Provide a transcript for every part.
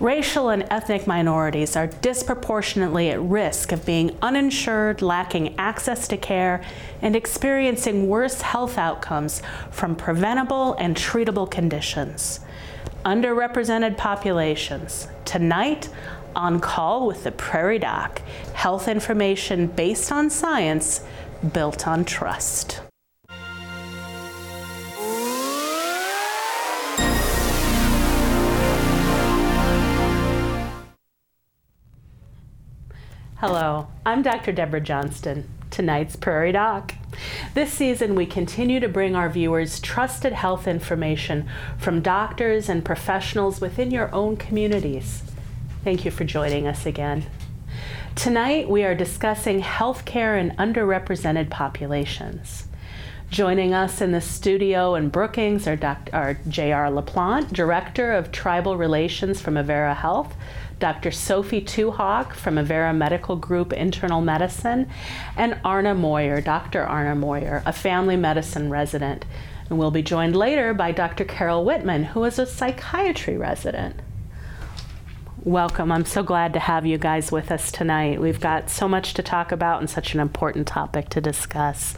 Racial and ethnic minorities are disproportionately at risk of being uninsured, lacking access to care, and experiencing worse health outcomes from preventable and treatable conditions. Underrepresented populations. Tonight, on call with the Prairie Doc, health information based on science, built on trust. Hello, I'm Dr. Deborah Johnston, tonight's Prairie Doc. This season, we continue to bring our viewers trusted health information from doctors and professionals within your own communities. Thank you for joining us again. Tonight, we are discussing healthcare in underrepresented populations. Joining us in the studio in Brookings are, Dr. J.R. LaPlante, Director of Tribal Relations from Avera Health, Dr. Sophie Two Hawk from Avera Medical Group Internal Medicine, and Arna Mora, Dr. Arna Mora, a family medicine resident. And we'll be joined later by Dr. Carol Whitman, who is a psychiatry resident. Welcome. I'm so glad to have you guys with us tonight. We've got so much to talk about and such an important topic to discuss.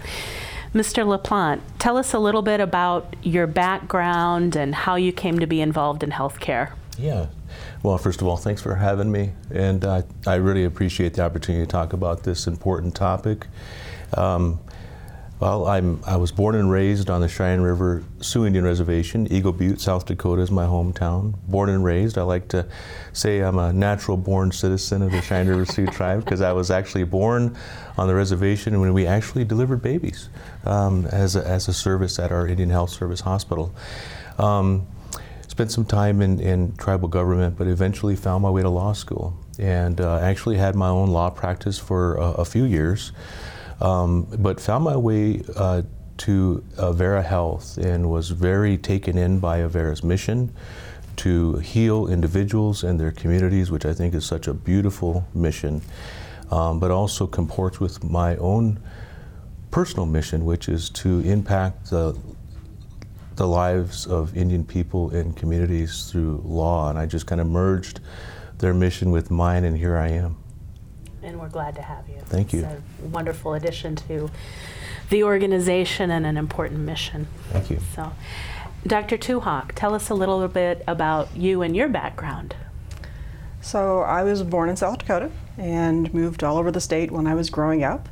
Mr. LaPlante, tell us a little bit about your background and how you came to be involved in healthcare. Yeah, well, first of all, thanks for having me, and uh, I really appreciate the opportunity to talk about this important topic. Um, well, I'm, I was born and raised on the Cheyenne River Sioux Indian Reservation. Eagle Butte, South Dakota is my hometown. Born and raised. I like to say I'm a natural born citizen of the Cheyenne River Sioux tribe because I was actually born on the reservation when we actually delivered babies um, as, a, as a service at our Indian Health Service Hospital. Um, spent some time in, in tribal government, but eventually found my way to law school. And uh, actually had my own law practice for a, a few years, um, but found my way uh, to Avera Health and was very taken in by Avera's mission to heal individuals and their communities, which I think is such a beautiful mission, um, but also comports with my own personal mission, which is to impact the the lives of Indian people and communities through law, and I just kind of merged their mission with mine, and here I am. And we're glad to have you. Thank you. It's a wonderful addition to the organization and an important mission. Thank you. So, Dr. Two Hawk, tell us a little bit about you and your background. So, I was born in South Dakota and moved all over the state when I was growing up.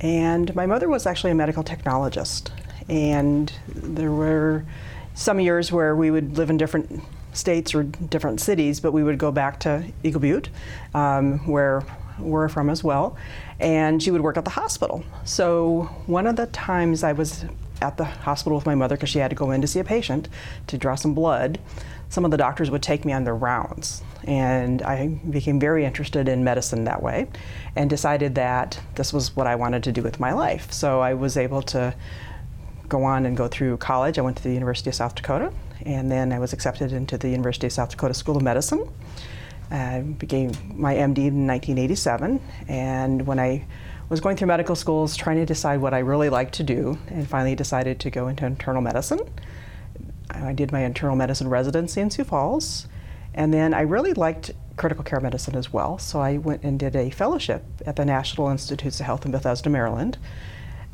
And my mother was actually a medical technologist and there were some years where we would live in different states or different cities, but we would go back to Eagle Butte, um, where we're from as well, and she would work at the hospital. So one of the times I was at the hospital with my mother because she had to go in to see a patient to draw some blood, some of the doctors would take me on their rounds. And I became very interested in medicine that way and decided that this was what I wanted to do with my life. So I was able to go on and go through college. I went to the University of South Dakota, and then I was accepted into the University of South Dakota School of Medicine. I became my MD in 1987, and when I was going through medical schools trying to decide what I really liked to do, and finally decided to go into internal medicine. I did my internal medicine residency in Sioux Falls, and then I really liked critical care medicine as well, so I went and did a fellowship at the National Institutes of Health in Bethesda, Maryland,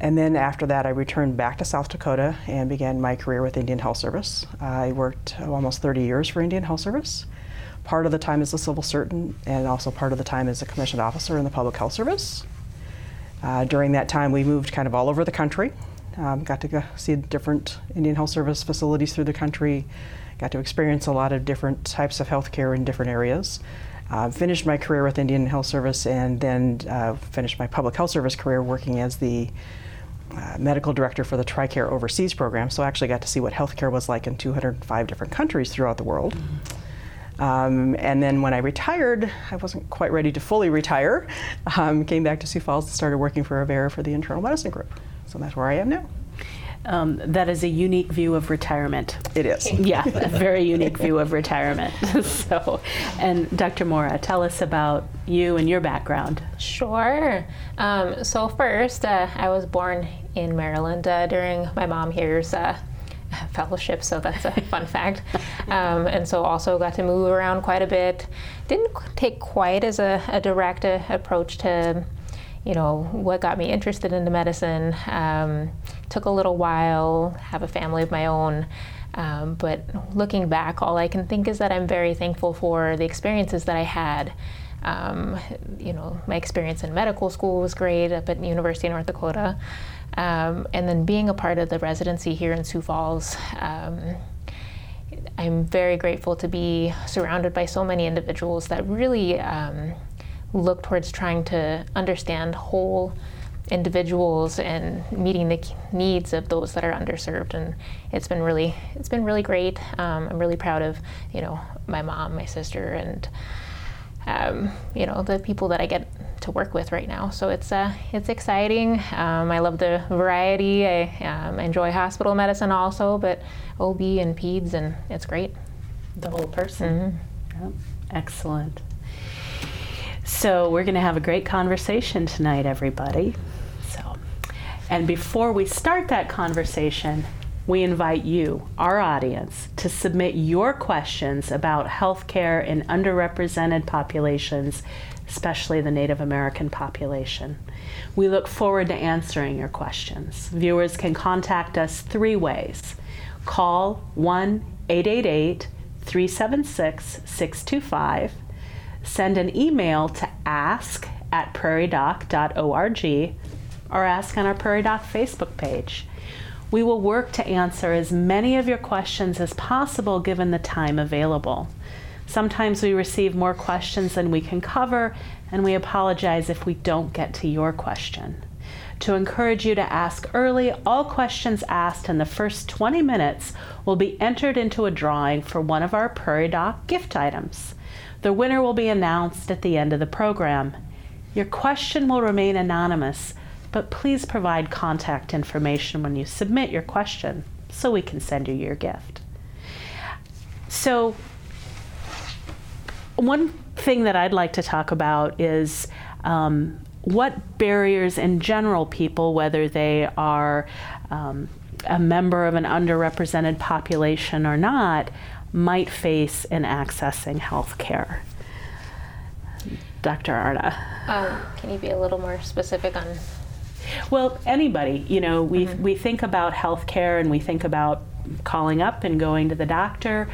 and then after that, I returned back to South Dakota and began my career with Indian Health Service. I worked almost 30 years for Indian Health Service. Part of the time as a civil servant, and also part of the time as a commissioned officer in the Public Health Service. Uh, during that time, we moved kind of all over the country. Um, got to go see different Indian Health Service facilities through the country. Got to experience a lot of different types of healthcare in different areas. Uh, finished my career with Indian Health Service and then uh, finished my public health service career working as the uh, medical director for the TRICARE Overseas program, so I actually got to see what healthcare was like in 205 different countries throughout the world. Mm-hmm. Um, and then when I retired, I wasn't quite ready to fully retire. Um, came back to Sioux Falls and started working for Avera for the internal medicine group. So that's where I am now. Um, that is a unique view of retirement. It is. Yeah, a very unique view of retirement. so, and Dr. Mora, tell us about you and your background. Sure. Um, so first, uh, I was born in Maryland uh, during my mom here's uh, fellowship, so that's a fun fact. Um, and so also got to move around quite a bit. Didn't take quite as a, a direct uh, approach to you know, what got me interested into medicine. Um, took a little while, have a family of my own. Um, but looking back, all I can think is that I'm very thankful for the experiences that I had. Um, you know, my experience in medical school was great up at University of North Dakota. Um, and then being a part of the residency here in Sioux Falls, um, I'm very grateful to be surrounded by so many individuals that really um, look towards trying to understand whole individuals and meeting the needs of those that are underserved. And it's been really it's been really great. Um, i'm really proud of you know my mom my sister and um, you know the people that i get to work with right now so it's uh, it's exciting um, i love the variety i um, enjoy hospital medicine also but ob and peds and it's great the whole person mm-hmm. yep. excellent so we're going to have a great conversation tonight, everybody. So, and before we start that conversation, we invite you, our audience, to submit your questions about healthcare in underrepresented populations, especially the Native American population. We look forward to answering your questions. Viewers can contact us three ways. Call 1 888 376 625 send an email to ask at prairiedoc.org or ask on our Prairie Doc Facebook page. We will work to answer as many of your questions as possible given the time available. Sometimes we receive more questions than we can cover, and we apologize if we don't get to your question. To encourage you to ask early, all questions asked in the first 20 minutes will be entered into a drawing for one of our Prairie Doc gift items. The winner will be announced at the end of the program. Your question will remain anonymous, but please provide contact information when you submit your question so we can send you your gift. So, one thing that I'd like to talk about is um, what barriers in general people, whether they are um, a member of an underrepresented population or not, might face in accessing health care. Dr. Arna. Um, can you be a little more specific on? Well, anybody, you know, we, mm-hmm. we think about health care and we think about calling up and going to the doctor,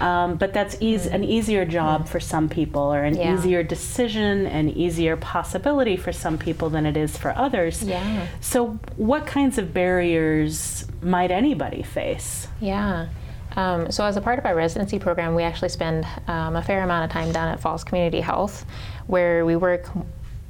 um, but that's mm-hmm. an easier job mm-hmm. for some people or an yeah. easier decision, an easier possibility for some people than it is for others. Yeah. So, what kinds of barriers might anybody face? Yeah. Um, so, as a part of our residency program, we actually spend um, a fair amount of time down at Falls Community Health, where we work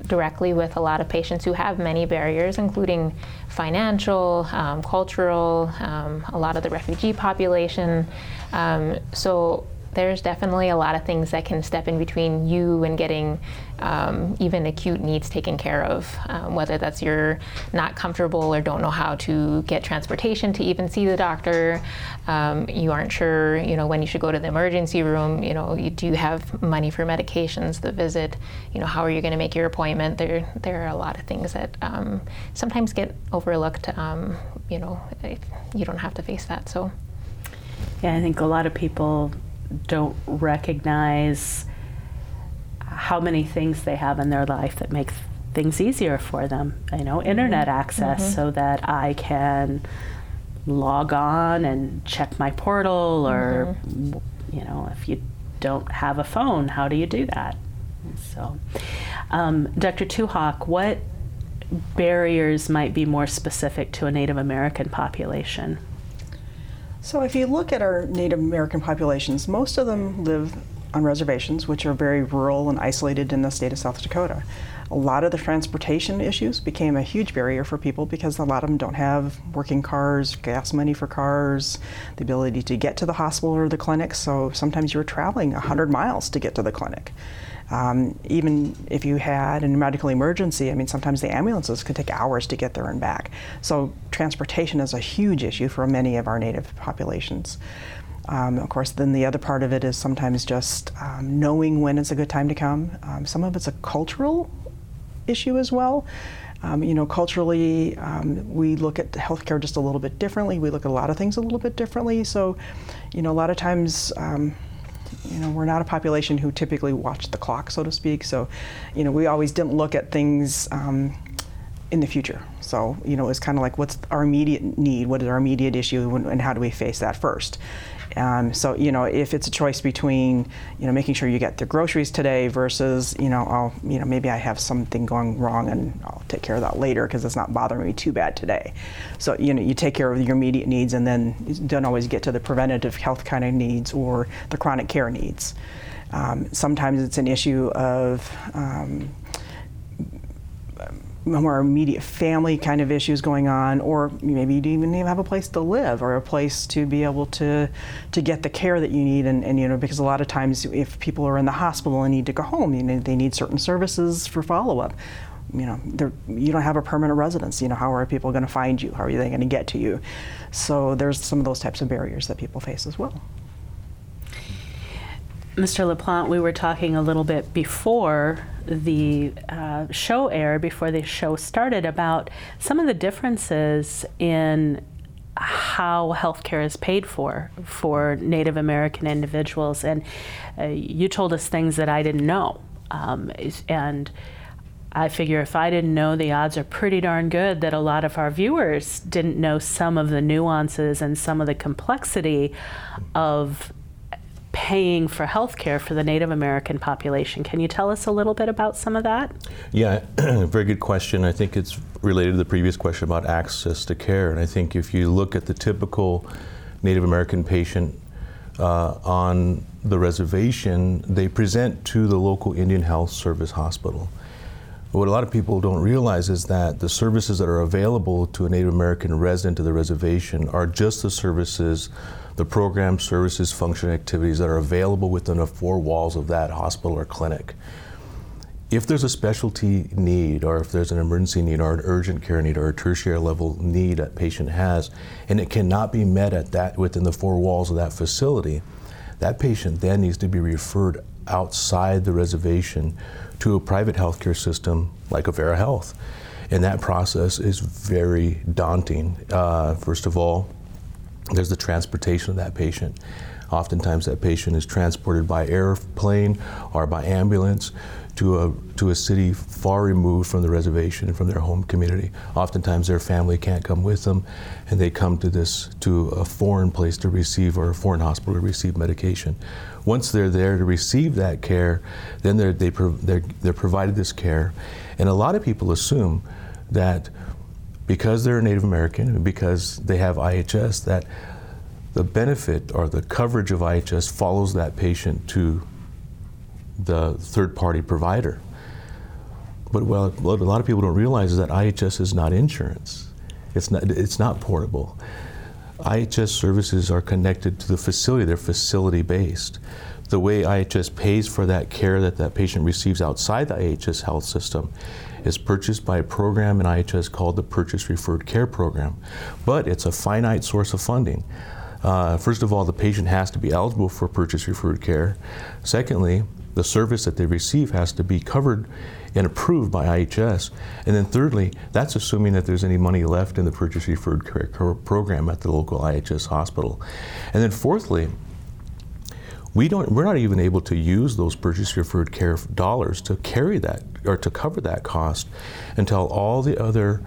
directly with a lot of patients who have many barriers, including financial, um, cultural, um, a lot of the refugee population. Um, so, there's definitely a lot of things that can step in between you and getting um, even acute needs taken care of, um, whether that's you're not comfortable or don't know how to get transportation to even see the doctor, um, you aren't sure, you know, when you should go to the emergency room, you know, you, do you have money for medications, the visit, you know, how are you going to make your appointment? There, there are a lot of things that um, sometimes get overlooked, um, you know, you don't have to face that, so. Yeah, I think a lot of people don't recognize how many things they have in their life that make things easier for them. You know, internet mm-hmm. access mm-hmm. so that I can log on and check my portal, or mm-hmm. you know, if you don't have a phone, how do you do that? So, um, Dr. Two Hawk, what barriers might be more specific to a Native American population? So, if you look at our Native American populations, most of them live on reservations, which are very rural and isolated in the state of South Dakota. a lot of the transportation issues became a huge barrier for people because a lot of them don't have working cars, gas money for cars, the ability to get to the hospital or the clinic. So sometimes you're traveling 100 miles to get to the clinic. Um, even if you had a medical emergency, I mean, sometimes the ambulances could take hours to get there and back. So transportation is a huge issue for many of our native populations. Um, of course, then the other part of it is sometimes just um, knowing when it's a good time to come. Um, some of it's a cultural issue as well. Um, you know, culturally, um, we look at healthcare just a little bit differently. We look at a lot of things a little bit differently. So, you know, a lot of times, um, you know, we're not a population who typically watch the clock, so to speak. So, you know, we always didn't look at things in the future. So, you know, it's kind of like what's our immediate need, what is our immediate issue, and how do we face that first? Um, so you know, if it's a choice between you know making sure you get the groceries today versus you know, I'll, you know maybe I have something going wrong and I'll take care of that later because it's not bothering me too bad today. So you know, you take care of your immediate needs and then don't always get to the preventative health kind of needs or the chronic care needs. Um, sometimes it's an issue of um, more immediate family kind of issues going on, or maybe you don't even have a place to live or a place to be able to to get the care that you need. And, and you know, because a lot of times if people are in the hospital and need to go home, you know, they need certain services for follow up. You know, you don't have a permanent residence. You know, how are people going to find you? How are they going to get to you? So there's some of those types of barriers that people face as well. Mr. LaPlante, we were talking a little bit before the uh, show aired, before the show started, about some of the differences in how healthcare is paid for for Native American individuals. And uh, you told us things that I didn't know. Um, and I figure if I didn't know, the odds are pretty darn good that a lot of our viewers didn't know some of the nuances and some of the complexity of paying for health care for the Native American population. Can you tell us a little bit about some of that? Yeah, very good question. I think it's related to the previous question about access to care. And I think if you look at the typical Native American patient uh, on the reservation, they present to the local Indian Health Service hospital. What a lot of people don't realize is that the services that are available to a Native American resident of the reservation are just the services the program services, function activities that are available within the four walls of that hospital or clinic. If there's a specialty need, or if there's an emergency need, or an urgent care need, or a tertiary level need that patient has, and it cannot be met at that within the four walls of that facility, that patient then needs to be referred outside the reservation to a private healthcare system like Avera Health. And that process is very daunting. Uh, first of all, there's the transportation of that patient. Oftentimes, that patient is transported by airplane or by ambulance to a, to a city far removed from the reservation and from their home community. Oftentimes, their family can't come with them, and they come to this to a foreign place to receive or a foreign hospital to receive medication. Once they're there to receive that care, then they're, they, they're, they're provided this care. And a lot of people assume that because they're Native American because they have IHS, that the benefit or the coverage of IHS follows that patient to the third party provider. But what a lot of people don't realize is that IHS is not insurance. It's not, it's not portable. IHS services are connected to the facility, they're facility based. The way IHS pays for that care that that patient receives outside the IHS health system is purchased by a program in IHS called the Purchase Referred Care Program. But it's a finite source of funding. Uh, first of all, the patient has to be eligible for purchase referred care. Secondly, the service that they receive has to be covered and approved by IHS. And then thirdly, that's assuming that there's any money left in the purchase referred care program at the local IHS hospital. And then fourthly, we don't, we're not even able to use those purchase referred care dollars to carry that or to cover that cost until all the other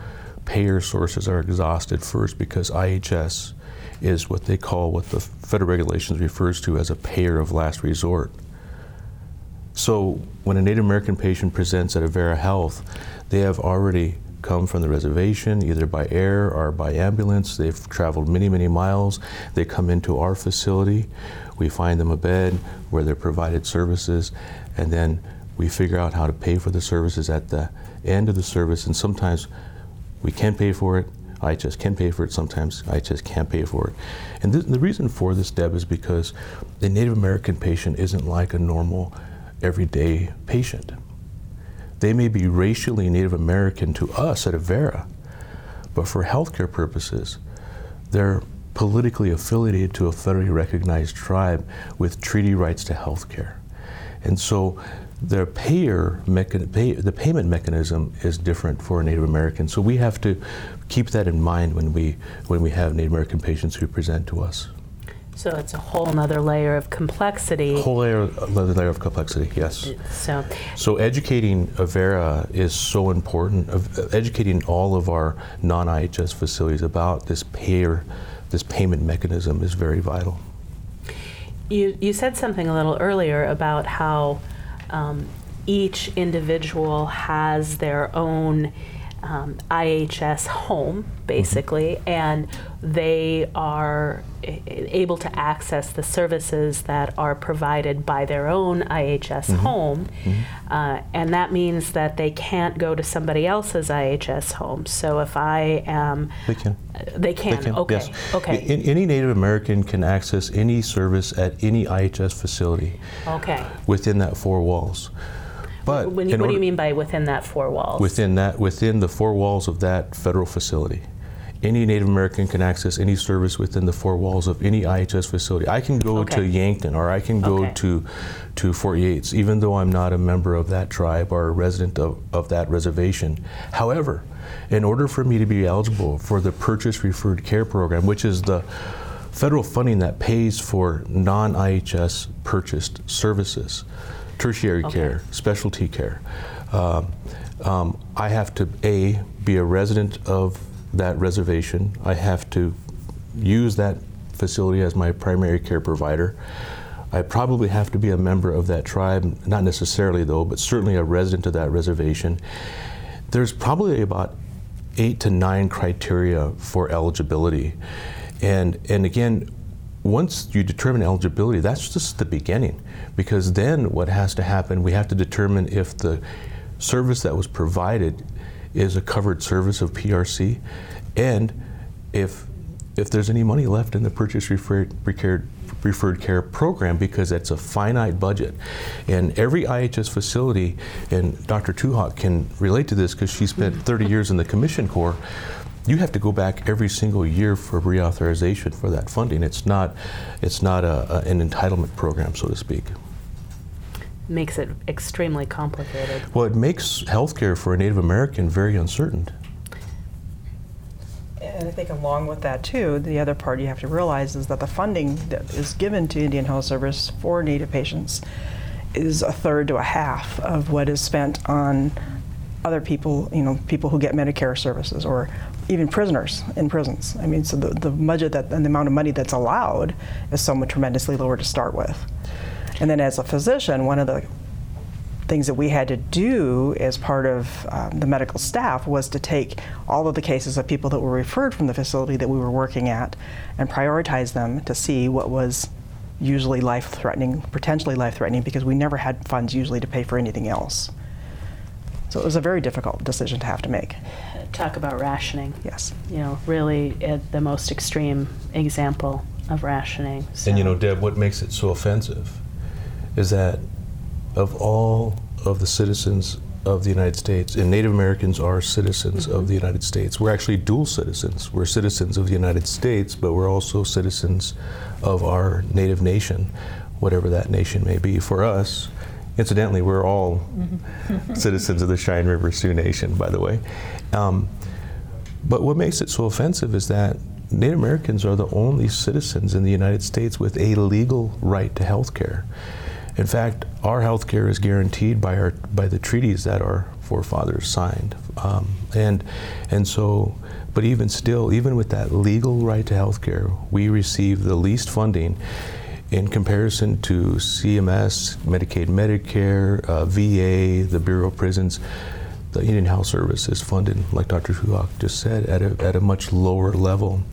payer sources are exhausted first because IHS is what they call what the federal regulations refers to as a payer of last resort. So when a Native American patient presents at Avera Health, they have already come from the reservation, either by air or by ambulance. They've traveled many, many miles. They come into our facility. We find them a bed where they're provided services, and then We figure out how to pay for the services at the end of the service, and sometimes we can pay for it. IHS can pay for it. Sometimes IHS can't pay for it. And th- the reason for this, Deb, is because the Native American patient isn't like a normal, everyday patient. They may be racially Native American to us at Avera, but for healthcare purposes, they're politically affiliated to a federally recognized tribe with treaty rights to health care. And so their payer mechan- pay, the payment mechanism is different for a Native American. So we have to keep that in mind when we when we have Native American patients who present to us. So it's a whole nother layer of complexity. Whole layer, another layer of complexity. Yes. So So educating Avera is so important. Of- uh, educating all of our non-IHS facilities about this payer, this payment mechanism is very vital. You, you said something a little earlier about how um, each individual has their own um, IHS home, basically, and they are able to access the services that are provided by their own IHS home. Uh, and that means that they can't go to somebody else's IHS home. So if I am. They can. They can, They can, okay. yes. Okay. A- Any Native American can access any service at any IHS facility okay. within that four walls. But When what do you mean by within that four walls? Within that, within the four walls of that federal facility, any Native American can access any service within the four walls of any IHS facility. I can go to Yankton or I can go Okay. to to Fort Yates, even though I'm not a member of that tribe or a resident of, of that reservation. However, in order for me to be eligible for the Purchase Referred Care Program, which is the federal funding that pays for non IHS purchased services, tertiary Okay. care, specialty care. Um, um, I have to a be a resident of that reservation. I have to use that facility as my primary care provider. I probably have to be a member of that tribe, not necessarily though, but certainly a resident of that reservation. There's probably about eight to nine criteria for eligibility. And, and again, once you determine eligibility, that's just the beginning. Because then what has to happen, we have to determine if the service that was provided is a covered service of PRC and if if there's any money left in the purchase referred, referred, care program because it's a finite budget. And every IHS facility, and Dr. Two Hawk can relate to this because she spent 30 years in the Commission Corps, you have to go back every single year for reauthorization for that funding. It's not, it's not a, a, an entitlement program, so to speak. Makes it extremely complicated. Well, it makes healthcare for a Native American very uncertain. And I think along with that too, the other part you have to realize is that the funding that is given to Indian Health Service for Native patients is a third to a half of what is spent on other people, you know, people who get Medicare services or even prisoners in prisons. I mean, so the, the budget that and the amount of money that's allowed is so much tremendously lower to start with. And then as a physician, one of the things that we had to do as part of um, the medical staff was to take all of the cases of people that were referred from the facility that we were working at and prioritize them to see what was usually life threatening, potentially life threatening, because we never had funds usually to pay for anything else. So it was a very difficult decision to have to make. Talk about rationing. Yes. You know, really at the most extreme example of rationing. And you know, Deb, what makes it so offensive is that of all of the citizens of the United States, and Native Americans are citizens of mm-hmm. the United States. We're actually dual citizens. We're citizens of the United States, but we're also citizens of our native nation, whatever that nation may be. For us, incidentally, we're all citizens of the Cheyenne River Sioux Nation, by the way. Um, but what makes it so offensive is that Native Americans are the only citizens in the United States with a legal right to health care. In fact, our health care is guaranteed by, our, by the treaties that our forefathers signed. Um, and, and so, but even still, even with that legal right to health care, we receive the least funding in comparison to CMS, Medicaid, Medicare, uh, VA, the Bureau of Prisons the Indian Health Service is funded, like Dr. Huak just said, at a, at a much lower level.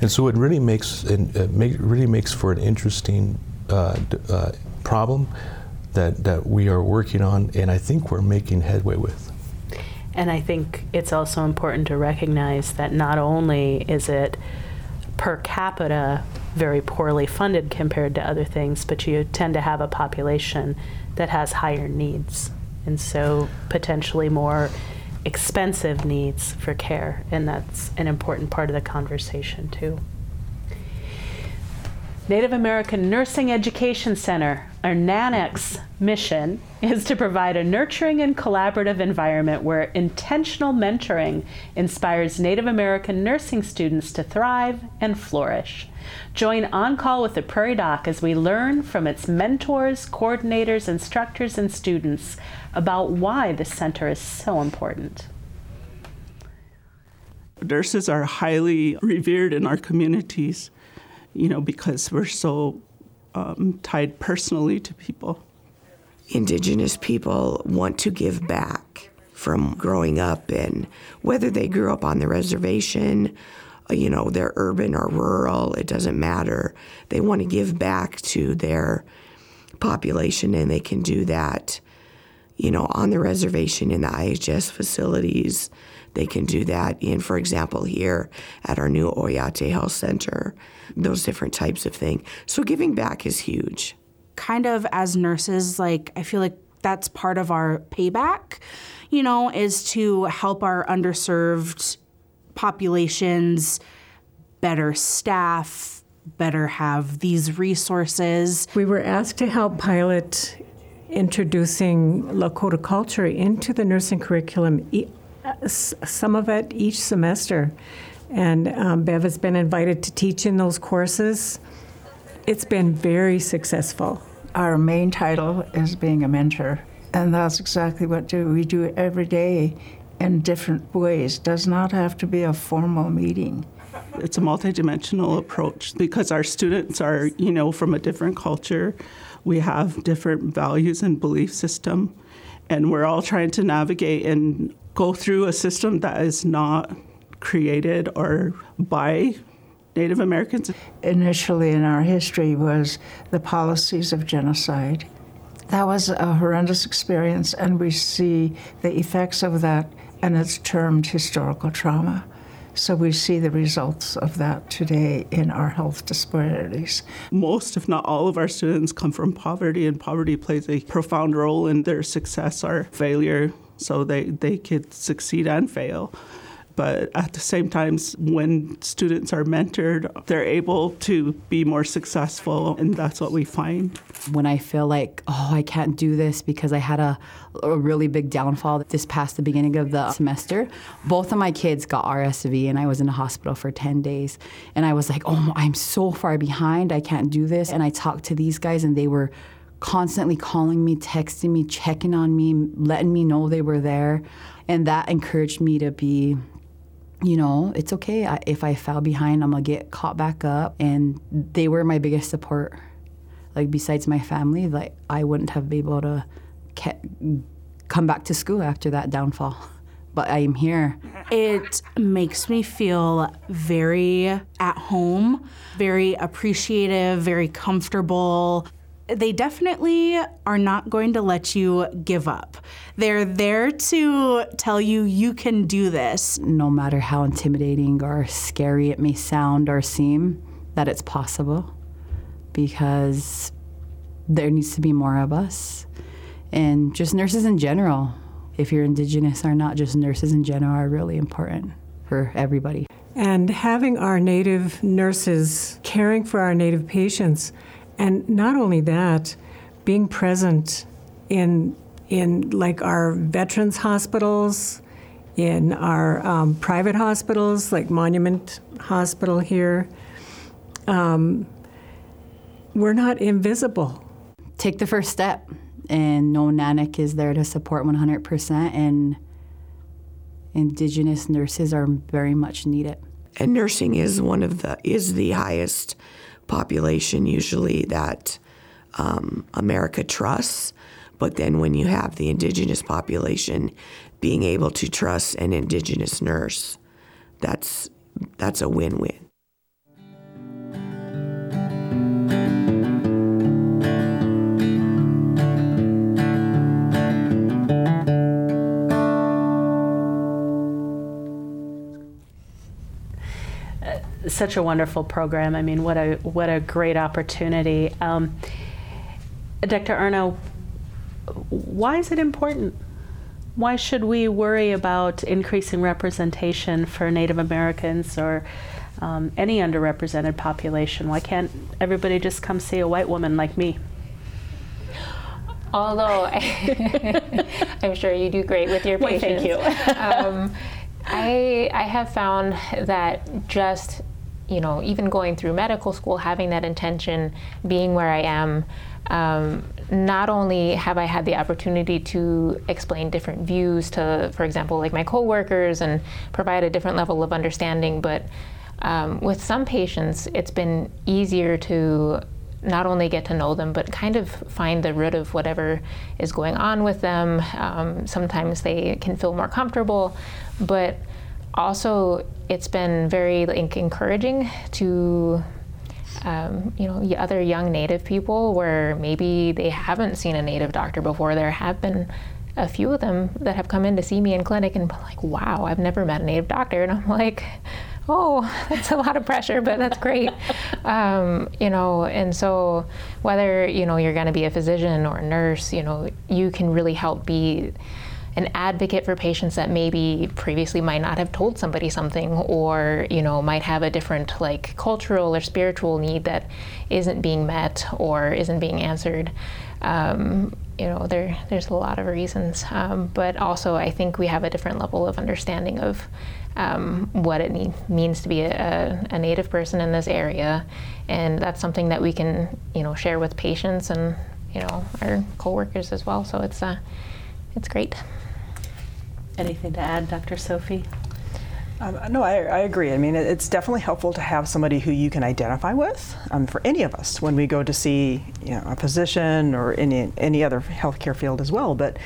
And so it really makes, it make, really makes for an interesting uh, uh, problem that, that we are working on and I think we're making headway with. And I think it's also important to recognize that not only is it per capita very poorly funded compared to other things, but you tend to have a population that has higher needs. And so potentially more expensive needs for care. And that's an important part of the conversation, too. Native American Nursing Education Center, or NANEC's mission is to provide a nurturing and collaborative environment where intentional mentoring inspires Native American nursing students to thrive and flourish. Join On Call with the Prairie Doc as we learn from its mentors, coordinators, instructors, and students about why the center is so important. Nurses are highly revered in our communities you know, because we're so um, tied personally to people. Indigenous people want to give back from growing up, and whether they grew up on the reservation, uh, you know, they're urban or rural, it doesn't matter. They want to give back to their population, and they can do that, you know, on the reservation in the IHS facilities. They can do that in, for example, here at our new Oyate Health Center those different types of things. So giving back is huge. Kind of as nurses, like I feel like that's part of our payback, you know, is to help our underserved populations better staff, better have these resources. We were asked to help pilot introducing Lakota culture into the nursing curriculum, some of it each semester. And um, Bev has been invited to teach in those courses. It's been very successful. Our main title is being a mentor, and that's exactly what do we do every day in different ways. Does not have to be a formal meeting. It's a multidimensional approach because our students are, you know, from a different culture. We have different values and belief system, and we're all trying to navigate and go through a system that is not created or by Native Americans? Initially in our history was the policies of genocide. That was a horrendous experience, and we see the effects of that, and it's termed historical trauma. So we see the results of that today in our health disparities. Most, if not all, of our students come from poverty, and poverty plays a profound role in their success or failure. So they, they could succeed and fail but at the same time, when students are mentored, they're able to be more successful, and that's what we find. When I feel like, oh, I can't do this because I had a, a really big downfall this past the beginning of the semester, both of my kids got RSV, and I was in the hospital for 10 days. And I was like, oh, I'm so far behind, I can't do this. And I talked to these guys, and they were constantly calling me, texting me, checking on me, letting me know they were there. And that encouraged me to be you know, it's okay. I, if I fell behind, I'm gonna get caught back up. And they were my biggest support. Like besides my family, like I wouldn't have been able to ke- come back to school after that downfall. But I am here. It makes me feel very at home, very appreciative, very comfortable they definitely are not going to let you give up. They're there to tell you you can do this. No matter how intimidating or scary it may sound or seem, that it's possible because there needs to be more of us. And just nurses in general, if you're Indigenous or not, just nurses in general are really important for everybody. And having our Native nurses caring for our Native patients and not only that, being present in in like our veterans hospitals, in our um, private hospitals like Monument Hospital here, um, we're not invisible. Take the first step, and No NANEC is there to support 100%, and Indigenous nurses are very much needed. And nursing is one of the is the highest population usually that um, America trusts. But then when you have the indigenous population being able to trust an indigenous nurse, that's that's a win-win. Such a wonderful program. I mean, what a what a great opportunity. Um, Dr. Arna, why is it important? Why should we worry about increasing representation for Native Americans or um, any underrepresented population? Why can't everybody just come see a white woman like me? Although I, am sure you do great with your patients. Well, thank you. um, I, I have found that just, you know, even going through medical school, having that intention, being where I am, um, not only have I had the opportunity to explain different views to, for example, like my coworkers and provide a different level of understanding, but um, with some patients, it's been easier to not only get to know them, but kind of find the root of whatever is going on with them. Um, sometimes they can feel more comfortable, but also it's been very like, encouraging to. Um, you know, other young Native people where maybe they haven't seen a Native doctor before. There have been a few of them that have come in to see me in clinic and like, wow, I've never met a Native doctor. And I'm like, oh, that's a lot of pressure, but that's great. um, you know, and so whether, you know, you're going to be a physician or a nurse, you know, you can really help be an advocate for patients that maybe previously might not have told somebody something or you know might have a different like cultural or spiritual need that isn't being met or isn't being answered. Um, you know there there's a lot of reasons. Um, but also i think we have a different level of understanding of um, what it need, means to be a, a, native person in this area, and that's something that we can, you know, share with patients and you know our coworkers as well. So it's uh, it's great. Anything to add, Dr. Sophie? Um, no, I, I, agree. I mean, it, it's definitely helpful to have somebody who you can identify with um, for any of us when we go to see you know, a physician or any, any other healthcare field as well. But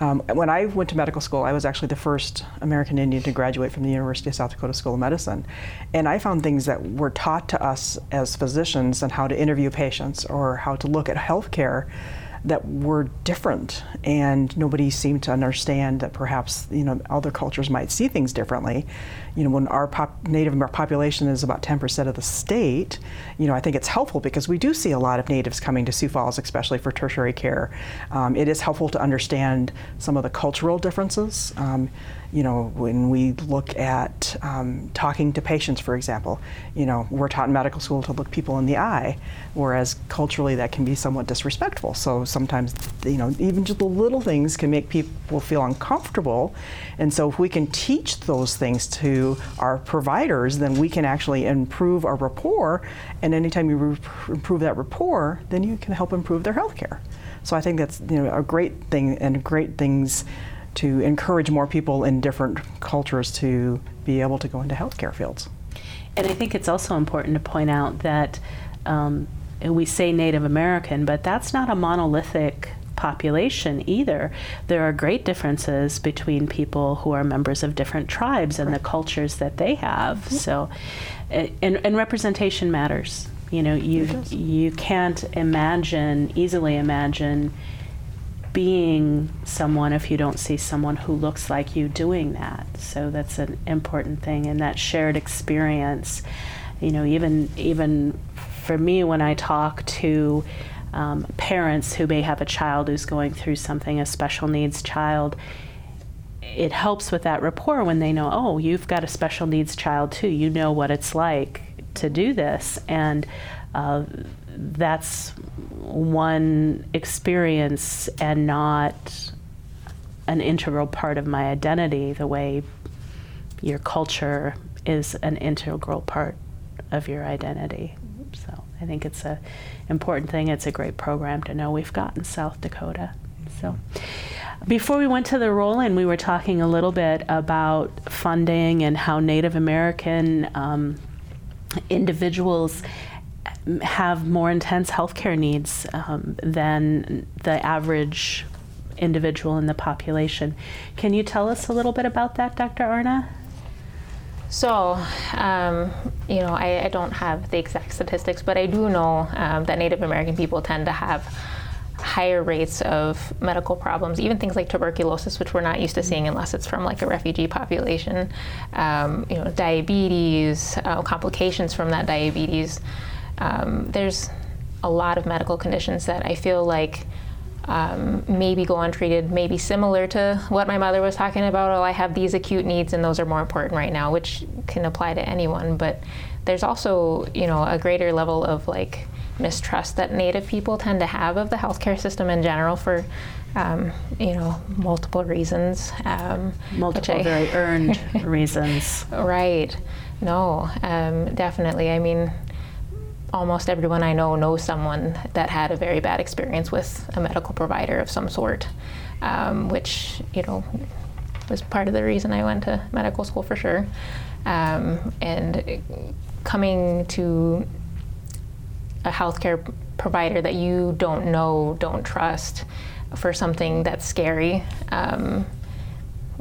um, when I went to medical school, I was actually the first American Indian to graduate from the University of South Dakota School of Medicine. And I found things that were taught to us as physicians on how to interview patients or how to look at healthcare that were different, and nobody seemed to understand that perhaps you know other cultures might see things differently. You know, when our pop- Native population is about 10% of the state, you know, I think it's helpful because we do see a lot of natives coming to Sioux Falls, especially for tertiary care. Um, it is helpful to understand some of the cultural differences. Um, you know, when we look at um, talking to patients, for example, you know, we're taught in medical school to look people in the eye, whereas culturally that can be somewhat disrespectful. So sometimes, you know, even just the little things can make people feel uncomfortable. And so if we can teach those things to our providers, then we can actually improve our rapport. And anytime you re- improve that rapport, then you can help improve their health care. So I think that's you know a great thing and great things to encourage more people in different cultures to be able to go into healthcare fields. And I think it's also important to point out that um, we say Native American, but that's not a monolithic population either. There are great differences between people who are members of different tribes and the cultures that they have. Mm-hmm. So, and, and representation matters. You know, you you can't imagine easily imagine being someone if you don't see someone who looks like you doing that. So that's an important thing, and that shared experience. You know, even even for me, when I talk to um, parents who may have a child who's going through something, a special needs child, it helps with that rapport when they know, oh, you've got a special needs child too. You know what it's like to do this, and uh, that's one experience and not an integral part of my identity the way your culture is an integral part of your identity. So I think it's a important thing. It's a great program to know we've got in South Dakota. So before we went to the roll-in, we were talking a little bit about funding and how Native American um, individuals have more intense healthcare needs um, than the average individual in the population. Can you tell us a little bit about that, Dr. Arna? So, um, you know, I, I, don't have the exact statistics, but I do know um, that Native American people tend to have higher rates of medical problems, even things like tuberculosis, which we're not used to seeing unless it's from like a refugee population. Um, you know, diabetes, uh, complications from that diabetes. Um, there's a lot of medical conditions that I feel like um, maybe go untreated, maybe similar to what my mother was talking about. Oh, I have these acute needs, and those are more important right now, which can apply to anyone. But there's also, you know, a greater level of like mistrust that Native people tend to have of the healthcare system in general for, um, you know, multiple reasons. Um, multiple I, very earned reasons. Right. No, um, definitely. I mean, almost everyone I know knows someone that had a very bad experience with a medical provider of some sort, um, which, you know, was part of the reason I went to medical school for sure. Um, and coming to a healthcare provider that you don't know, don't trust for something that's scary um,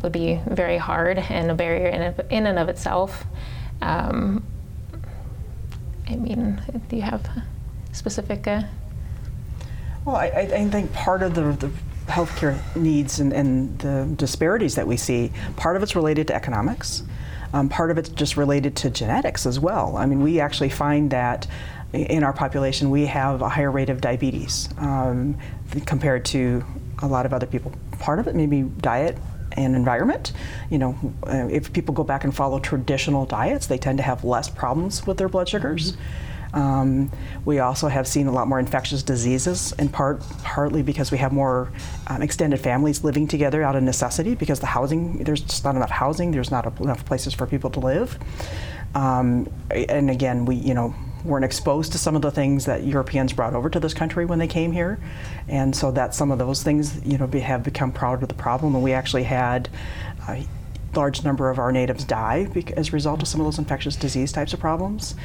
would be very hard and a barrier in, in and of itself. Um, I mean, do you have specific? Uh... Well, I, I, think part of the, the healthcare needs and, and, the disparities that we see, part of it's related to economics. Um, part of it's just related to genetics as well. I mean, we actually find that in our population we have a higher rate of diabetes um, compared to a lot of other people. Part of it may be diet and environment. You know, uh, if people go back and follow traditional diets, they tend to have less problems with their blood sugars. Mm-hmm. Um, we also have seen a lot more infectious diseases, in part partly because we have more um, extended families living together out of necessity because the housing there's just not enough housing, there's not enough places for people to live, um, and again we you know weren't exposed to some of the things that Europeans brought over to this country when they came here, and so that some of those things you know be, have become part of the problem. And we actually had a large number of our natives die as a result of some of those infectious disease types of problems.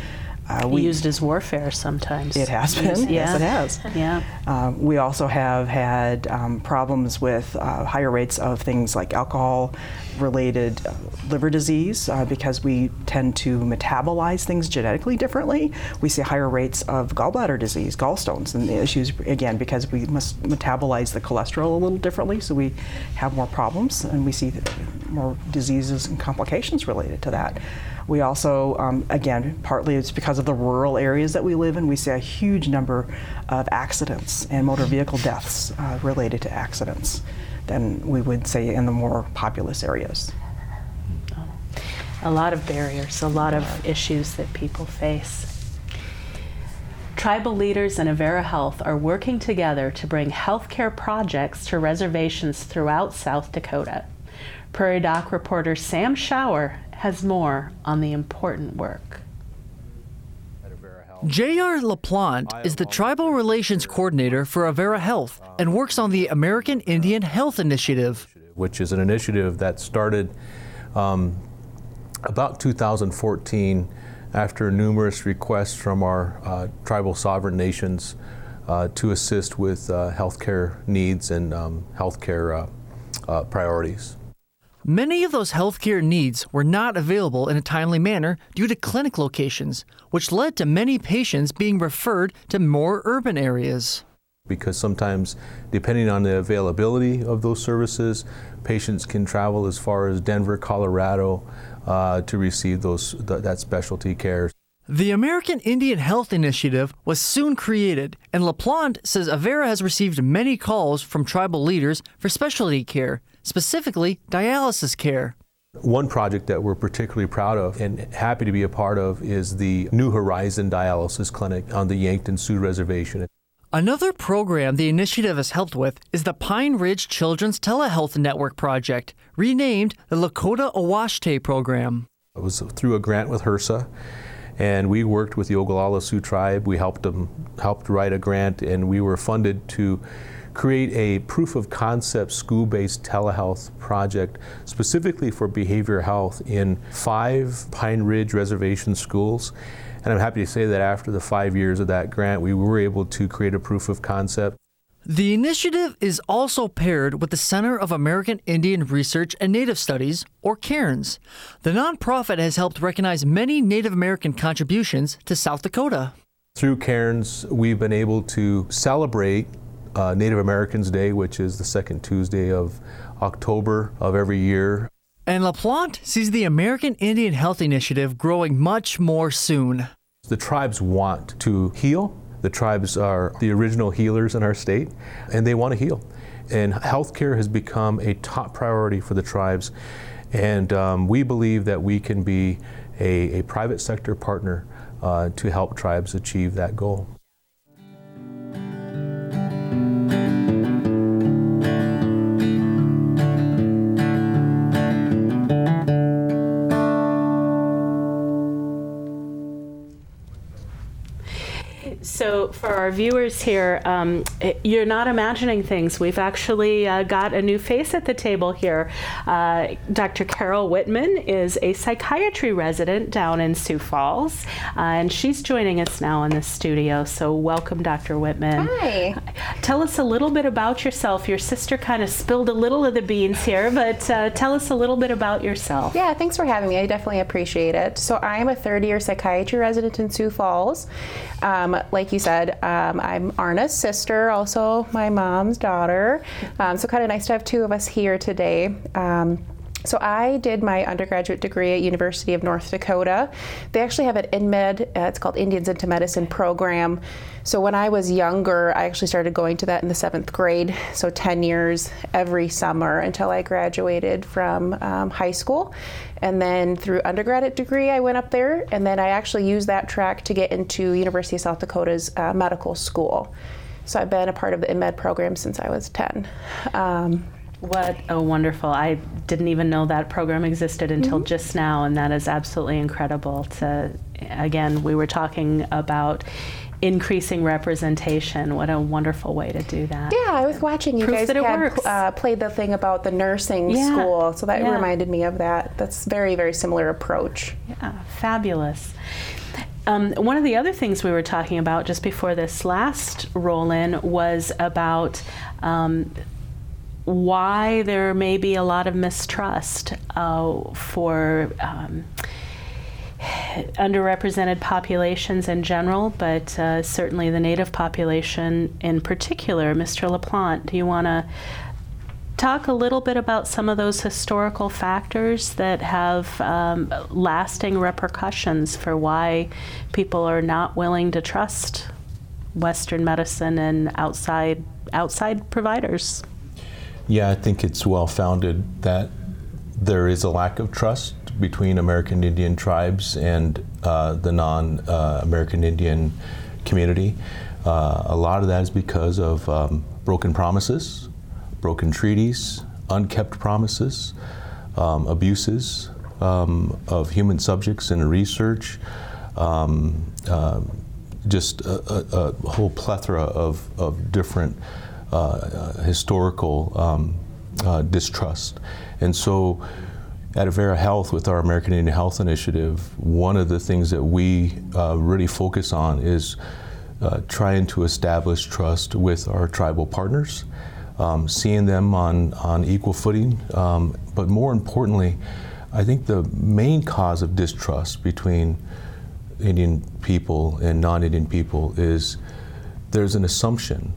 Uh, we, used as warfare sometimes. It has been. Yeah. Yes, it has. Yeah. Uh, we also have had um, problems with uh, higher rates of things like alcohol related liver disease uh, because we tend to metabolize things genetically differently. We see higher rates of gallbladder disease, gallstones, and the issues again because we must metabolize the cholesterol a little differently, so we have more problems and we see more diseases and complications related to that. We also, um, again, partly it's because of the rural areas that we live in, we see a huge number of accidents and motor vehicle deaths uh, related to accidents than we would say in the more populous areas. A lot of barriers, a lot of issues that people face. Tribal leaders and Avera Health are working together to bring healthcare projects to reservations throughout South Dakota. Prairie Doc reporter Sam Schauer has more on the important work. J.R. LaPlante is the Tribal Relations Coordinator for Avera Health and works on the American Indian Health Initiative. Which is an initiative that started um, about 2014 after numerous requests from our uh, tribal sovereign nations uh, to assist with uh, healthcare needs and um, healthcare uh, uh, priorities. Many of those healthcare needs were not available in a timely manner due to clinic locations, which led to many patients being referred to more urban areas. Because sometimes, depending on the availability of those services, patients can travel as far as Denver, Colorado uh, to receive those, th- that specialty care. The American Indian Health Initiative was soon created, and LaPlante says Avera has received many calls from tribal leaders for specialty care, specifically dialysis care. One project that we're particularly proud of and happy to be a part of is the New Horizon Dialysis Clinic on the Yankton Sioux Reservation. Another program the initiative has helped with is the Pine Ridge Children's Telehealth Network project, renamed the Lakota Awashte program. It was through a grant with HRSA and we worked with the Oglala Sioux tribe. We helped them helped write a grant, and we were funded to create a proof of concept school-based telehealth project specifically for behavioral health in five Pine Ridge Reservation schools. And I'm happy to say that after the five years of that grant, we were able to create a proof of concept the initiative is also paired with the Center of American Indian Research and Native Studies, or CAIRNS. The nonprofit has helped recognize many Native American contributions to South Dakota. Through CAIRNS, we've been able to celebrate uh, Native Americans Day, which is the second Tuesday of October of every year. And LaPlante sees the American Indian Health Initiative growing much more soon. The tribes want to heal. The tribes are the original healers in our state, and they want to heal. And healthcare has become a top priority for the tribes. And um, we believe that we can be a, a private sector partner uh, to help tribes achieve that goal. Viewers here, um, you're not imagining things. We've actually uh, got a new face at the table here. Uh, Dr. Carol Whitman is a psychiatry resident down in Sioux Falls, uh, and she's joining us now in the studio. So, welcome, Dr. Whitman. Hi. Tell us a little bit about yourself. Your sister kind of spilled a little of the beans here, but uh, tell us a little bit about yourself. Yeah, thanks for having me. I definitely appreciate it. So, I am a third year psychiatry resident in Sioux Falls. Um, like you said, um, I'm Arna's sister, also my mom's daughter. Um, so kind of nice to have two of us here today. Um, so I did my undergraduate degree at University of North Dakota. They actually have an InMed, uh, it's called Indians into Medicine program. So when I was younger, I actually started going to that in the seventh grade. So 10 years every summer until I graduated from um, high school. And then through undergraduate degree, I went up there, and then I actually used that track to get into University of South Dakota's uh, medical school. So I've been a part of the InMed program since I was 10. Um, what a wonderful. I didn't even know that program existed until Mm-hmm. just now, and that is absolutely incredible. To again, we were talking about increasing representation. What a wonderful way to do that. Yeah, I was watching you Proof guys had uh, played the thing about the nursing Yeah, school, so that yeah. reminded me of that. That's very very similar approach. Yeah, fabulous. Um, one of the other things we were talking about just before this last roll in was about um, why there may be a lot of mistrust uh, for um, underrepresented populations in general, but uh, certainly the Native population in particular. Mr. LaPlante, do you want to talk a little bit about some of those historical factors that have um, lasting repercussions for why people are not willing to trust Western medicine and outside outside providers? Yeah, I think it's well founded that there is a lack of trust between American Indian tribes and uh, the non uh, American Indian community. Uh, a lot of that is because of um, broken promises, broken treaties, unkept promises, um, abuses um, of human subjects in research. Um, uh, just a, a, a whole plethora of, of different historical um, uh, distrust. And so at Avera Health, with our American Indian Health Initiative, one of the things that we uh, really focus on is uh, trying to establish trust with our tribal partners, um, seeing them on, on equal footing. Um, but more importantly, I think the main cause of distrust between Indian people and non Indian people is there's an assumption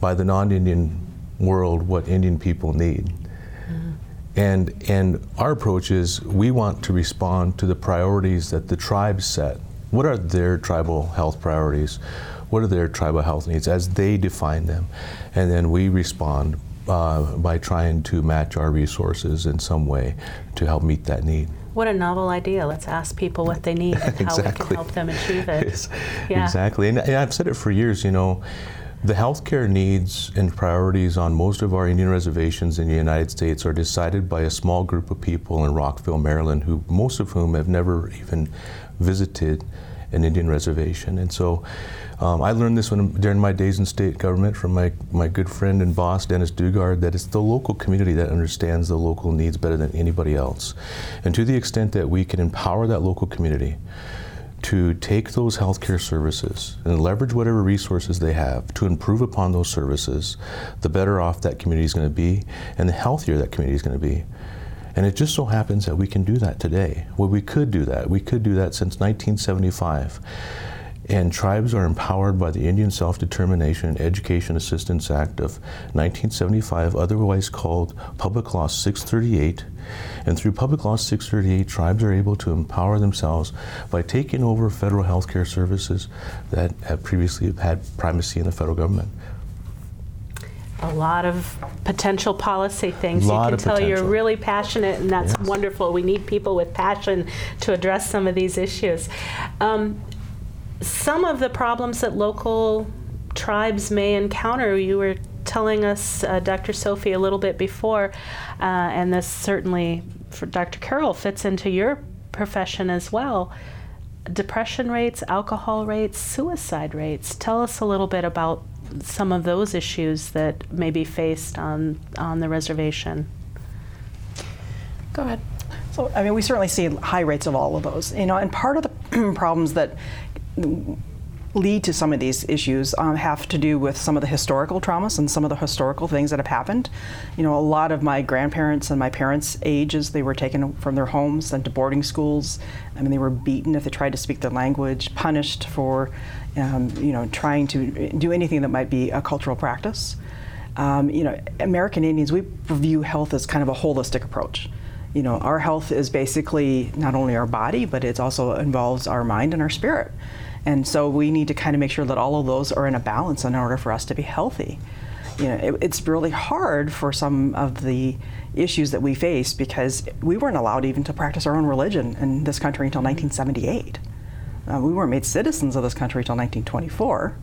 by the non Indian world what Indian people need. And, and our approach is we want to respond to the priorities that the tribes set. What are their tribal health priorities? What are their tribal health needs as they define them? And then we respond uh, by trying to match our resources in some way to help meet that need. What a novel idea. Let's ask people what they need and how we can Exactly. help them achieve it. Yes, Yeah. Exactly. And, and I've said it for years, you know, the healthcare needs and priorities on most of our Indian reservations in the United States are decided by a small group of people in Rockville, Maryland, who most of whom have never even visited an Indian reservation. And so um, I learned this when, during my days in state government from my, my good friend and boss, Dennis Daugaard, that it's the local community that understands the local needs better than anybody else. And to the extent that we can empower that local community to take those healthcare services and leverage whatever resources they have to improve upon those services, the better off that community is going to be and the healthier that community is going to be. And it just so happens that we can do that today. Well, we could do that. We could do that since 1975. And tribes are empowered by the Indian Self Determination and Education Assistance Act of 1975, otherwise called Public Law 638. And through Public Law 638, tribes are able to empower themselves by taking over federal health care services that have previously had primacy in the federal government. A lot of potential policy things. Lot you can tell you're really passionate, and that's Yes. wonderful. We need people with passion to address some of these issues. Um, some of the problems that local tribes may encounter, you were telling us, uh, Dr. Sophie, a little bit before, uh, and this certainly for Dr. Carol fits into your profession as well. Depression rates, alcohol rates, suicide rates. Tell us a little bit about some of those issues that may be faced on, on the reservation. Go ahead. So, I mean, we certainly see high rates of all of those. You know, and part of the problems that lead to some of these issues um, have to do with some of the historical traumas and some of the historical things that have happened. You know, a lot of my grandparents and my parents' ages, they were taken from their homes, sent to boarding schools. I mean, they were beaten if they tried to speak their language, punished for, um, you know, trying to do anything that might be a cultural practice. Um, you know, American Indians, we view health as kind of a holistic approach. You know, our health is basically not only our body, but it also involves our mind and our spirit. And so we need to kind of make sure that all of those are in a balance in order for us to be healthy. You know, it, it's really hard for some of the issues that we face because we weren't allowed even to practice our own religion in this country until 1978. Uh, we weren't made citizens of this country until 1924.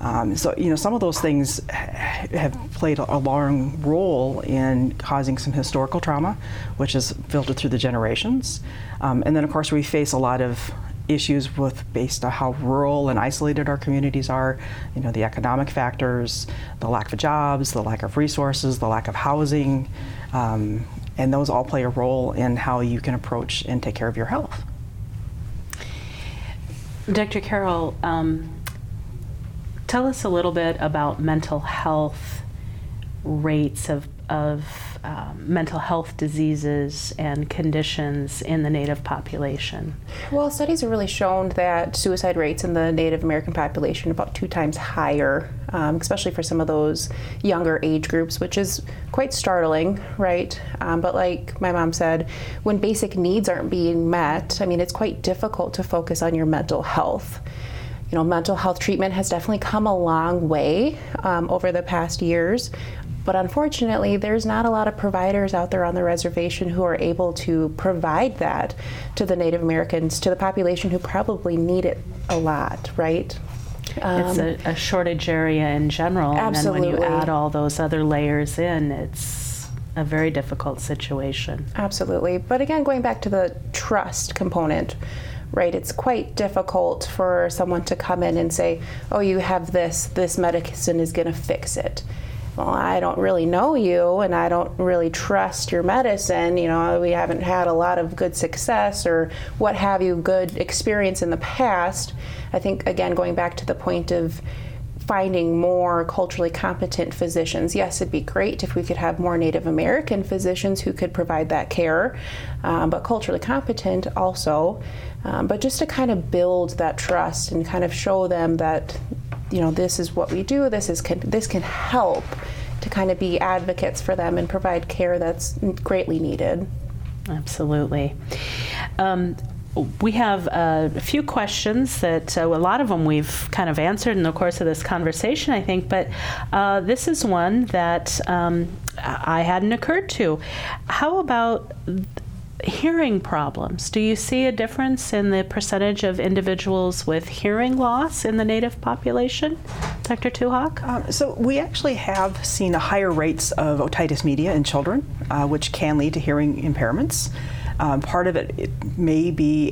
Um, so, you know, some of those things have played a long role in causing some historical trauma, which is filtered through the generations. Um, and then, of course, we face a lot of issues with based on how rural and isolated our communities are, you know, the economic factors, the lack of jobs, the lack of resources, the lack of housing, um, and those all play a role in how you can approach and take care of your health. Dr. Carol, um, tell us a little bit about mental health rates of, of um, mental health diseases and conditions in the Native population. Well, studies have really shown that suicide rates in the Native American population are about two times higher, um, especially for some of those younger age groups, which is quite startling, right? Um, but like my mom said, when basic needs aren't being met, I mean, it's quite difficult to focus on your mental health. You know, mental health treatment has definitely come a long way um, over the past years. But unfortunately, there's not a lot of providers out there on the reservation who are able to provide that to the Native Americans, to the population who probably need it a lot, right? it's Um, a, a shortage area in general, Absolutely. and then when you add all those other layers in, it's a very difficult situation. Absolutely. But again, going back to the trust component, right? It's quite difficult for someone to come in and say, oh, you have this, this medicine is going to fix it. Well, I don't really know you and I don't really trust your medicine. You know, we haven't had a lot of good success or what have you, good experience in the past. I think, again, going back to the point of finding more culturally competent physicians. Yes, it'd be great if we could have more Native American physicians who could provide that care, um, but culturally competent also. Um, but just to kind of build that trust and kind of show them that, you know, this is what we do. This is can, this can help to kind of be advocates for them and provide care that's greatly needed. Absolutely. Um, we have uh, a few questions that uh, a lot of them we've kind of answered in the course of this conversation, I think, but uh, this is one that um, I hadn't occurred to. How about hearing problems? Do you see a difference in the percentage of individuals with hearing loss in the native population, Dr. Two Hawk? Um, so we actually have seen higher rates of otitis media in children, uh, which can lead to hearing impairments. Um, part of it, it may be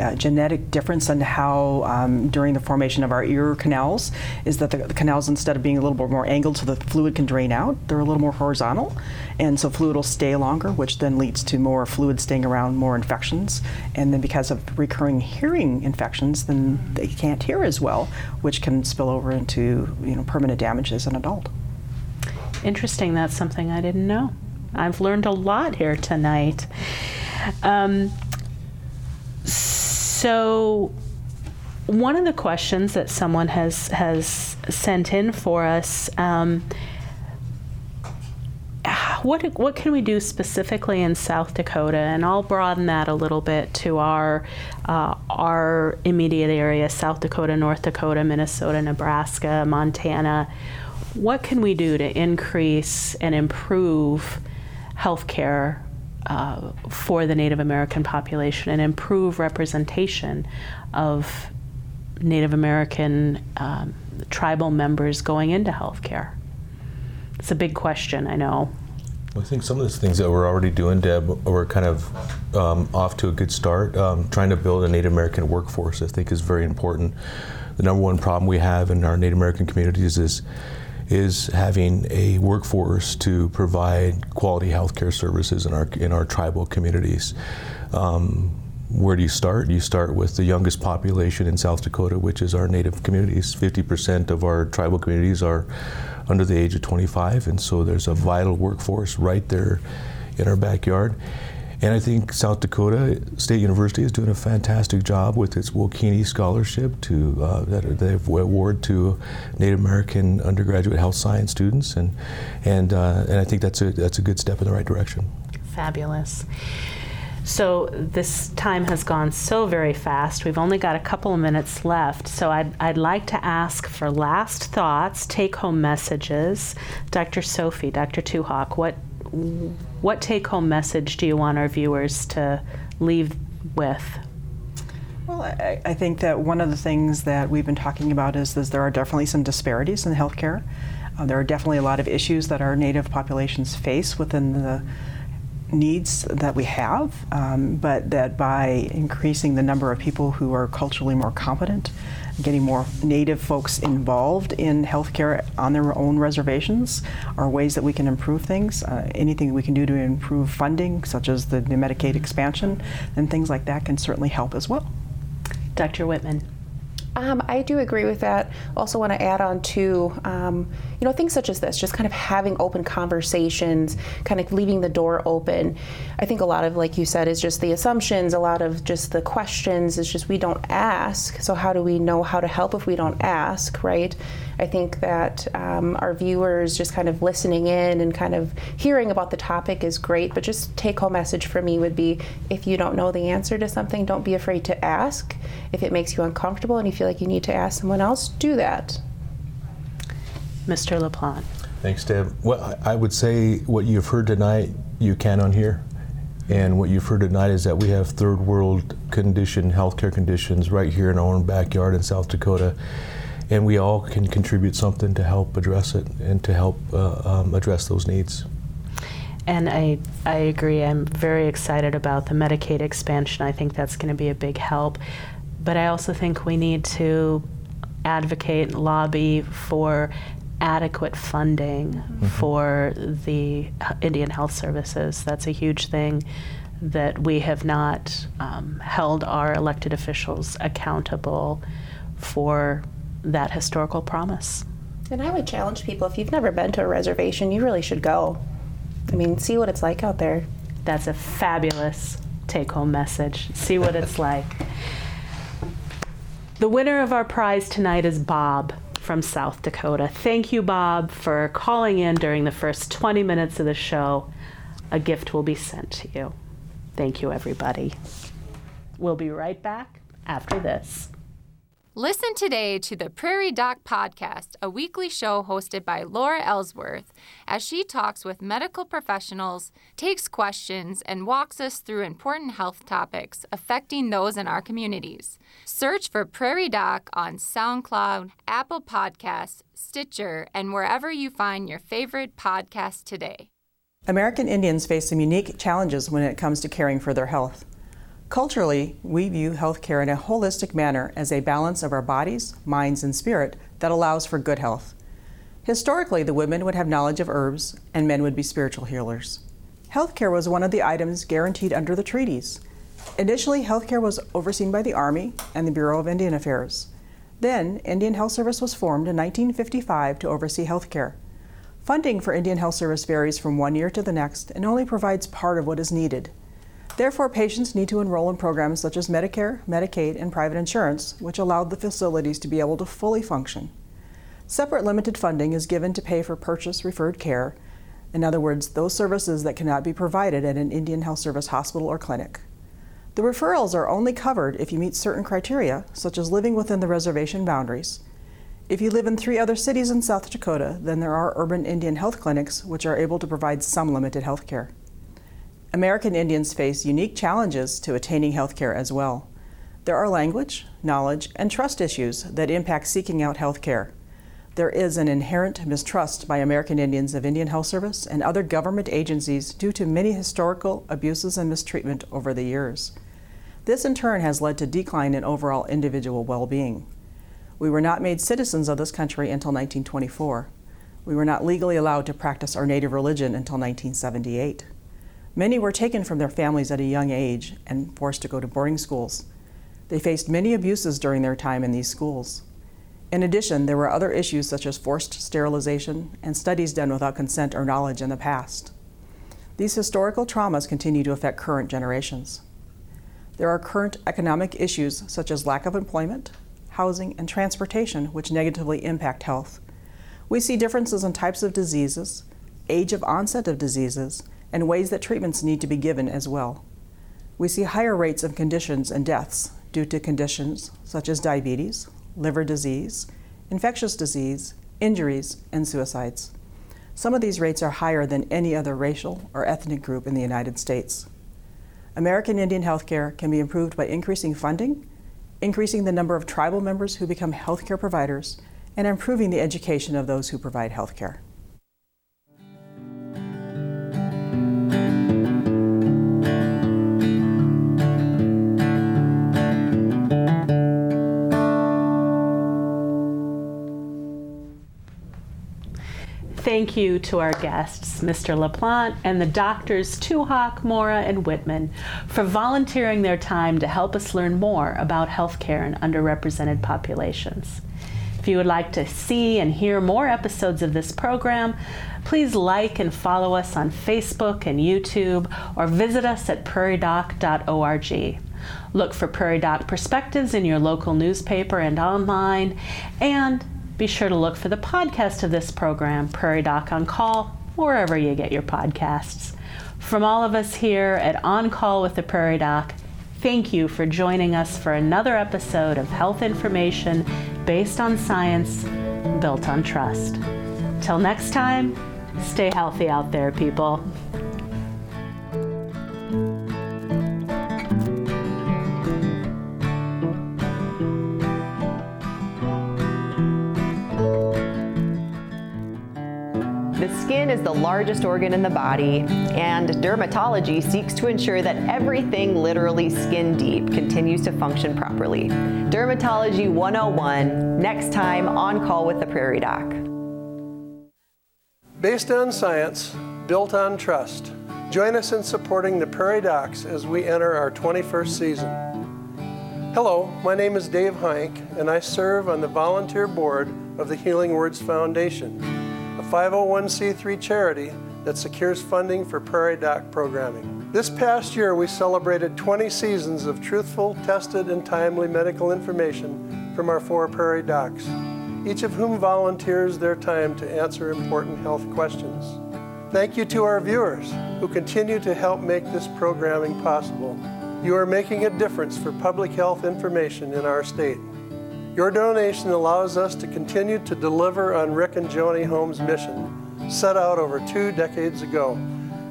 a genetic difference in how, um, during the formation of our ear canals, is that the, the canals, instead of being a little bit more angled so the fluid can drain out, they're a little more horizontal. And so fluid will stay longer, which then leads to more fluid staying around, more infections. And then because of recurring hearing infections, then they can't hear as well, which can spill over into you know, permanent damage as an adult. Interesting. That's something I didn't know. I've learned a lot here tonight. Um, so, one of the questions that someone has has sent in for us. Um, what what can we do specifically in South Dakota? And I'll broaden that a little bit to our uh, our immediate area: South Dakota, North Dakota, Minnesota, Nebraska, Montana. What can we do to increase and improve healthcare uh, for the Native American population and improve representation of Native American um, tribal members going into healthcare? It's a big question, I know. I think some of the things that we're already doing, Deb, we're kind of um, off to a good start. Um, trying to build a Native American workforce, I think, is very important. The number one problem we have in our Native American communities is is having a workforce to provide quality healthcare services in our in our tribal communities. Um, where do you start? You start with the youngest population in South Dakota, which is our native communities. 50% of our tribal communities are under the age of 25, and so there's a vital workforce right there in our backyard. And I think South Dakota State University is doing a fantastic job with its Wokini Scholarship to uh, that they award to Native American undergraduate health science students, and and uh, and I think that's a that's a good step in the right direction. Fabulous. So this time has gone so very fast. We've only got a couple of minutes left. So I'd, I'd like to ask for last thoughts, take home messages. Dr. Sophie, Dr. Two Hawk, what, what take home message do you want our viewers to leave with? Well, I, I, think that one of the things that we've been talking about is, is there are definitely some disparities in healthcare. Uh, there are definitely a lot of issues that our Native populations face within the needs that we have, um, but that by increasing the number of people who are culturally more competent, getting more Native folks involved in healthcare on their own reservations are ways that we can improve things. Uh, anything we can do to improve funding, such as the, the Medicaid expansion, and things like that can certainly help as well. Dr. Whitman. Um, I do agree with that. Also, want to add on to um, you know things such as this, just kind of having open conversations, kind of leaving the door open. I think a lot of, like you said, is just the assumptions. A lot of just the questions is just we don't ask. So how do we know how to help if we don't ask, right? I think that um, our viewers just kind of listening in and kind of hearing about the topic is great. But just take home message for me would be if you don't know the answer to something, don't be afraid to ask. If it makes you uncomfortable and you feel like you need to ask someone else, do that. Mr. LaPlante. Thanks, Deb. Well, I would say what you've heard tonight, you can on here. And what you've heard tonight is that we have third world condition, healthcare conditions right here in our own backyard in South Dakota. And we all can contribute something to help address it and to help uh, um, address those needs. And I, I agree. I'm very excited about the Medicaid expansion. I think that's going to be a big help. But I also think we need to advocate and lobby for adequate funding mm-hmm. for the Indian Health Services. That's a huge thing that we have not um, held our elected officials accountable for that historical promise. And I would challenge people if you've never been to a reservation, you really should go. I mean, see what it's like out there. That's a fabulous take home message. See what it's like. The winner of our prize tonight is Bob from South Dakota. Thank you, Bob, for calling in during the first 20 minutes of the show. A gift will be sent to you. Thank you, everybody. We'll be right back after this. Listen today to the Prairie Doc Podcast, a weekly show hosted by Laura Ellsworth, as she talks with medical professionals, takes questions, and walks us through important health topics affecting those in our communities. Search for Prairie Doc on SoundCloud, Apple Podcasts, Stitcher, and wherever you find your favorite podcast today. American Indians face some unique challenges when it comes to caring for their health. Culturally, we view healthcare in a holistic manner as a balance of our bodies, minds, and spirit that allows for good health. Historically, the women would have knowledge of herbs and men would be spiritual healers. Healthcare was one of the items guaranteed under the treaties. Initially, healthcare was overseen by the Army and the Bureau of Indian Affairs. Then, Indian Health Service was formed in 1955 to oversee healthcare. Funding for Indian Health Service varies from one year to the next and only provides part of what is needed. Therefore, patients need to enroll in programs such as Medicare, Medicaid, and private insurance, which allowed the facilities to be able to fully function. Separate limited funding is given to pay for purchase referred care, in other words, those services that cannot be provided at an Indian Health Service hospital or clinic. The referrals are only covered if you meet certain criteria, such as living within the reservation boundaries. If you live in three other cities in South Dakota, then there are urban Indian health clinics which are able to provide some limited health care. American Indians face unique challenges to attaining health care as well. There are language, knowledge, and trust issues that impact seeking out health care. There is an inherent mistrust by American Indians of Indian Health Service and other government agencies due to many historical abuses and mistreatment over the years. This in turn has led to decline in overall individual well-being. We were not made citizens of this country until 1924. We were not legally allowed to practice our native religion until 1978. Many were taken from their families at a young age and forced to go to boarding schools. They faced many abuses during their time in these schools. In addition, there were other issues such as forced sterilization and studies done without consent or knowledge in the past. These historical traumas continue to affect current generations. There are current economic issues such as lack of employment, housing, and transportation which negatively impact health. We see differences in types of diseases, age of onset of diseases, and ways that treatments need to be given as well. We see higher rates of conditions and deaths due to conditions such as diabetes, liver disease, infectious disease, injuries, and suicides. Some of these rates are higher than any other racial or ethnic group in the United States. American Indian healthcare can be improved by increasing funding, increasing the number of tribal members who become healthcare providers, and improving the education of those who provide healthcare. Thank you to our guests, Mr. LaPlante and the doctors Two Hawk, Mora, and Whitman, for volunteering their time to help us learn more about healthcare in underrepresented populations. If you would like to see and hear more episodes of this program, please like and follow us on Facebook and YouTube or visit us at prairiedoc.org. Look for Prairie Doc Perspectives in your local newspaper and online, and be sure to look for the podcast of this program, Prairie Doc on Call, wherever you get your podcasts. From all of us here at On Call with the Prairie Doc, thank you for joining us for another episode of health information based on science, built on trust. Till next time, stay healthy out there, people. The skin is the largest organ in the body, and dermatology seeks to ensure that everything literally skin deep continues to function properly. Dermatology 101, next time on Call with the Prairie Doc. Based on science, built on trust, join us in supporting the Prairie Docs as we enter our 21st season. Hello, my name is Dave Heinck, and I serve on the volunteer board of the Healing Words Foundation, 501c3 charity that secures funding for Prairie Doc programming. This past year, we celebrated 20 seasons of truthful, tested, and timely medical information from our four Prairie Docs, each of whom volunteers their time to answer important health questions. Thank you to our viewers who continue to help make this programming possible. You are making a difference for public health information in our state. Your donation allows us to continue to deliver on Rick and Joni Holm's mission, set out over two decades ago.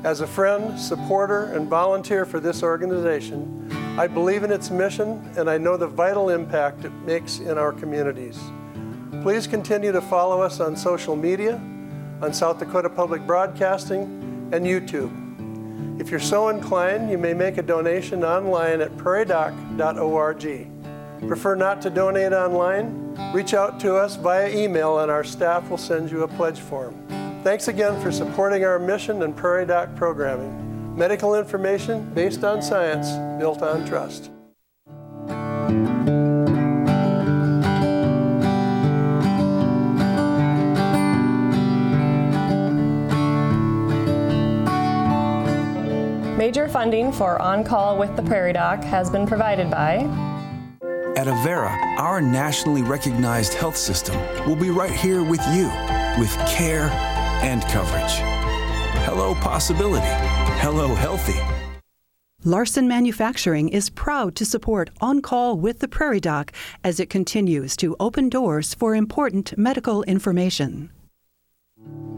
As a friend, supporter, and volunteer for this organization, I believe in its mission and I know the vital impact it makes in our communities. Please continue to follow us on social media, on South Dakota Public Broadcasting, and YouTube. If you're so inclined, you may make a donation online at prairiedoc.org. Prefer not to donate online? Reach out to us via email and our staff will send you a pledge form. Thanks again for supporting our mission and Prairie Doc programming. Medical information based on science, built on trust. Major funding for On Call with the Prairie Doc has been provided by At Avera, our nationally recognized health system will be right here with you with care and coverage. Hello, possibility. Hello, healthy. Larson Manufacturing is proud to support On Call with the Prairie Doc as it continues to open doors for important medical information.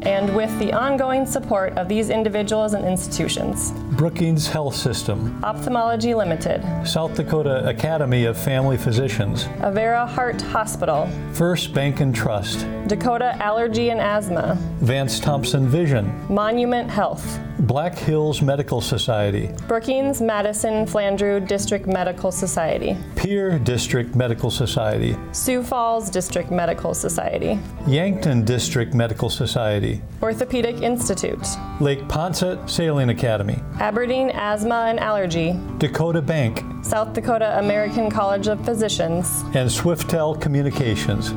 And with the ongoing support of these individuals and institutions. Brookings Health System, Ophthalmology Limited, South Dakota Academy of Family Physicians, Avera Heart Hospital, First Bank and Trust, Dakota Allergy and Asthma, Vance Thompson Vision, Monument Health, Black Hills Medical Society, Brookings Madison Flandreau District Medical Society, Pierre District Medical Society, Sioux Falls District Medical Society, Yankton District Medical Society, Orthopedic Institute, Lake Poinsett Sailing Academy, Aberdeen Asthma and Allergy, Dakota Bank, South Dakota American College of Physicians, and Swiftel Communications.